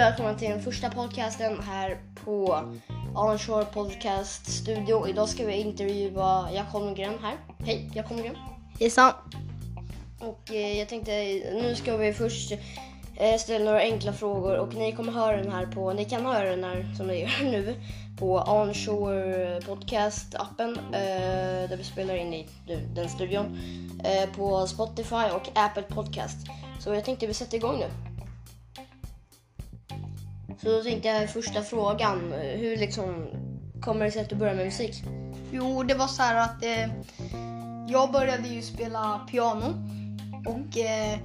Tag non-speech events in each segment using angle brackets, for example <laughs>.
välkomna till den första podcasten här på Arnold Shore Podcast Studio. Idag ska vi intervjua Jack Holmgren här. Hej, Jack Holmgren. Hejsan. Och eh, jag tänkte, nu ska vi först eh, ställa några enkla frågor och ni kommer höra den här på, ni kan höra den här som ni <laughs> gör nu på Onshore Podcast appen eh, där vi spelar in i den studion. Eh, på Spotify och Apple Podcast. Så jag tänkte vi sätter igång nu. Så då tänkte jag första frågan, hur liksom kommer det sig att du började med musik? Jo, det var så här att eh, jag började ju spela piano och eh,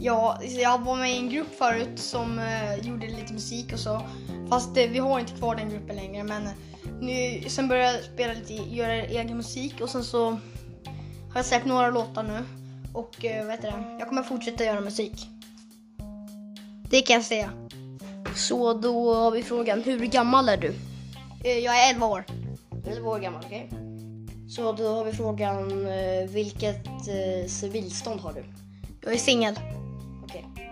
jag, jag var med i en grupp förut som eh, gjorde lite musik och så. Fast eh, vi har inte kvar den gruppen längre men eh, nu, sen började jag spela lite, göra egen musik och sen så har jag släppt några låtar nu och eh, vad heter det, jag kommer fortsätta göra musik. Det kan jag säga. Så då har vi frågan, hur gammal är du? Eh, jag är 11 år. 11 år gammal, okej. Okay. Så då har vi frågan, eh, vilket eh, civilstånd har du? Jag är singel. Okej. Okay.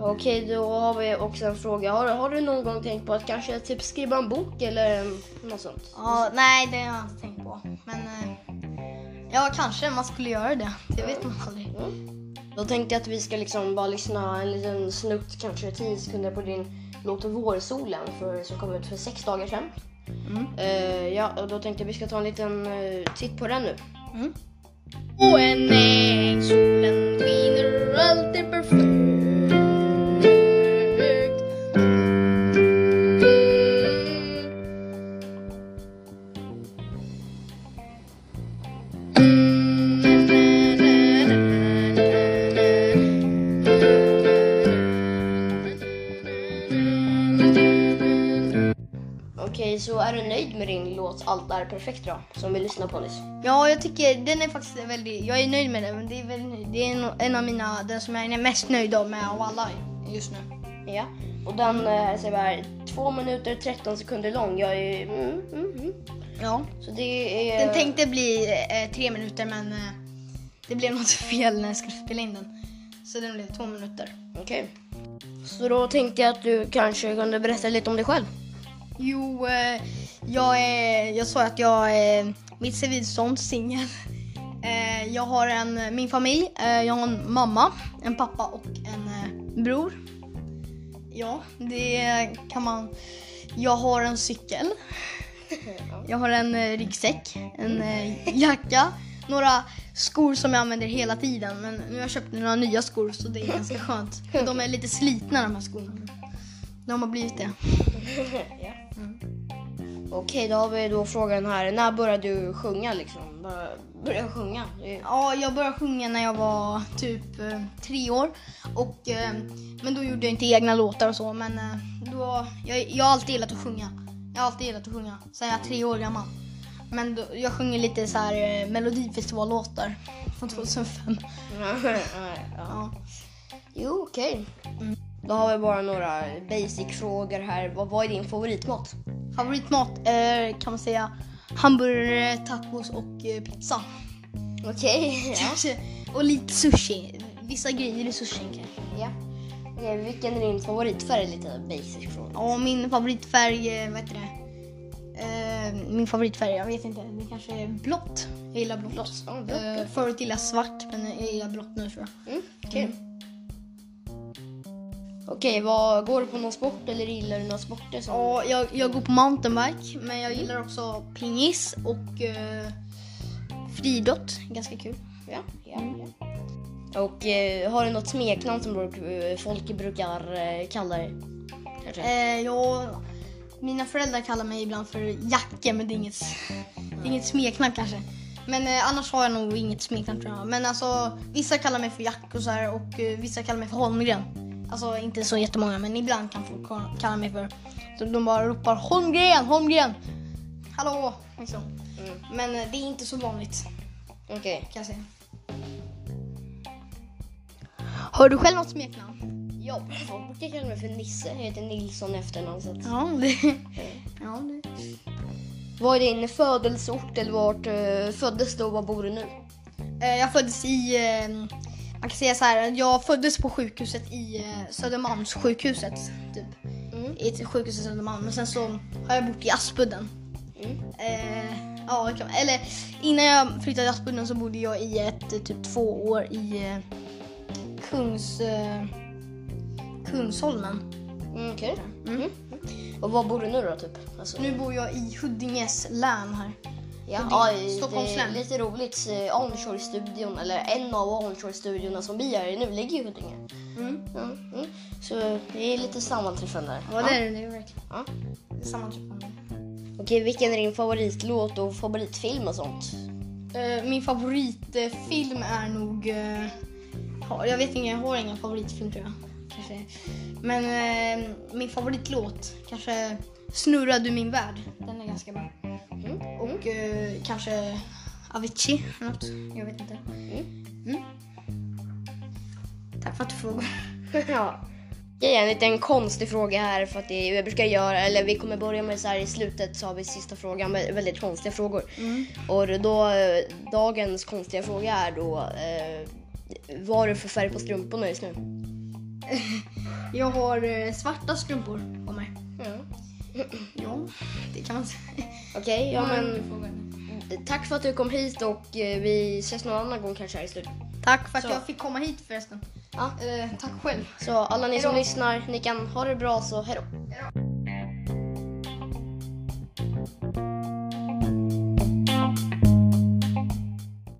Okej, okay, då har vi också en fråga. Har, har, du någon gång tänkt på att kanske typ skriva en bok eller något sånt? Ja, nej det har jag inte tänkt på. Men ja, kanske man skulle göra det. Det vet man aldrig. Mm. Då tänkte jag att vi ska liksom bara lyssna en liten snutt, kanske 10 sekunder på din låt Vårsolen för, som kom ut för sex dagar sedan. Mm. Uh, ja, och då tänkte jag att vi ska ta en liten uh, titt på den nu. Mm. Och en ägg, solen skiner, allt är perfekt. Okej, så är du nöjd med din låt Allt är perfekt då? Som vi lyssnade på nyss. Ja, jag tycker den är faktiskt väldigt, jag är nöjd med den. Men det är, väl, det är en av mina, den som jag är mest nöjd med av alla just nu. Ja, och den är så här, 2 minuter 13 sekunder lång. Jag är mm, mm, mm. Ja. Så det är... Den tänkte bli eh, tre minuter men eh, det blev något <laughs> fel när jag skulle spela in den. Så den blev två minuter. Okej. Så då tänkte jag att du kanske kunde berätta lite om dig själv. Jo, eh, jag, är, jag sa att jag är mitt civilstånd singel. <laughs> Eh, jag har en, min familj, eh, jag har en mamma, en pappa och en eh, bror. Ja, det kan man. Jag har en cykel. <laughs> Jag har en eh, ryggsäck, en eh, jacka, några skor som jag använder hela tiden. Men nu har jag köpt några nya skor så det är ganska skönt. <laughs> De är lite slitna de här skorna. De har blivit det. Mm. Okej, då har vi då frågan här. När började du sjunga liksom? Började sjunga? Ja, jag började sjunga när jag var typ eh, tre år. Och, eh, men då gjorde jag inte egna låtar och så. Men eh, då, jag, jag har alltid gillat att sjunga. Jag har alltid gillat att sjunga sen jag är tre år gammal. Men då, jag sjunger lite så här melodifestivallåtar från 2005. <laughs> ja. Jo, okej. Okay. Mm. Då har vi bara några basic-frågor här. Vad, vad är din favoritmat? Favoritmat är kan man säga hamburgare, tacos och eh, pizza. Okej. <laughs> Ja. och lite sushi. Vissa grejer i sushin kanske. Ja. Okay, vilken är din favoritfärg? Lite basic fråga. Ja, min favoritfärg, eh, vad heter det? Uh, min favoritfärg, jag vet inte. Det kanske är blått. Jag gillar blått. blått. Blått. Uh, förut gillade jag svart, men jag gillar blått nu tror jag. Mm, okay. mm. Okej, vad, går du på någon sport eller gillar du några sporter? Som... Ja, jag, jag går på mountainbike, men jag gillar också pingis och eh, friidrott. Ganska kul. Ja, ja, ja. Och eh, har du något smeknamn som eh, folk brukar eh, kalla dig? Eh, ja, mina föräldrar kallar mig ibland för Jacke, men det är inget, det är inget smeknamn kanske. Men eh, annars har jag nog inget smeknamn tror jag. Men alltså, vissa kallar mig för Jack och så här, och eh, vissa kallar mig för Holmgren. Alltså inte så jättemånga men ibland kan folk kalla mig för så de bara ropar Holmgren, Holmgren. Hallå! Liksom. Mm. Men eh, det är inte så vanligt. Okej. Okay. Kan jag säga. Har du själv något smeknamn? Ja, folk brukar kalla mig för Nisse. Jag heter Nilsson efternamn. Så Ja, det... ja, det... Vad är din födelseort eller vart uh, föddes du och var bor du nu? Uh, jag föddes i uh, man kan säga så här, jag föddes på sjukhuset i eh, Södermalmssjukhuset. Typ. Mm. I ett sjukhus i Södermalm. Men sen så har jag bott i Aspudden. Mm. Eh, ja, kan- eller innan jag flyttade till Aspudden så bodde jag i ett eh, typ två år i eh, Kungs, eh, Kungsholmen. Mm, Okej. Mm. Och var bor du nu då typ? Alltså, Nu bor jag i Huddinges län här. Ja, ja, det Stockholms är lite roligt. eh, Onshore-studion, eller en av Onshore-studiorna som vi är i nu ligger i Huddinge. Mm. Ja, mm. Så det är lite sammanträffande. Ja, det är det, det är verkligen. Ja. Det är sammanträffande. Okej, vilken är din favoritlåt och favoritfilm och sånt? Eh, min favoritfilm är nog... eh, ja, jag vet inte, jag har ingen favoritfilm tror jag. Kanske. Men min favoritlåt kanske Snurra du min värld. Den är ganska bra. Mm. Och eh, kanske Avicii eller något. Jag vet inte. Mm. Mm. Tack för att du frågar. <laughs> ja. Det är en liten konstig fråga här för att det, jag brukar göra, eller vi kommer börja med så här i slutet så har vi sista frågan med väldigt konstiga frågor. Mm. Och då, dagens konstiga fråga är då eh, vad har du för färg på strumporna just nu? <laughs> Jag har eh, svarta strumpor på mig. Ja. Ja, det kan man säga. Okej, ja men tack för att du kom hit och eh, vi ses någon annan gång kanske här i studion. Tack för att Så. jag fick komma hit förresten. Ja. Eh, tack själv. Så alla ni som lyssnar, ni kan ha det bra så hejdå.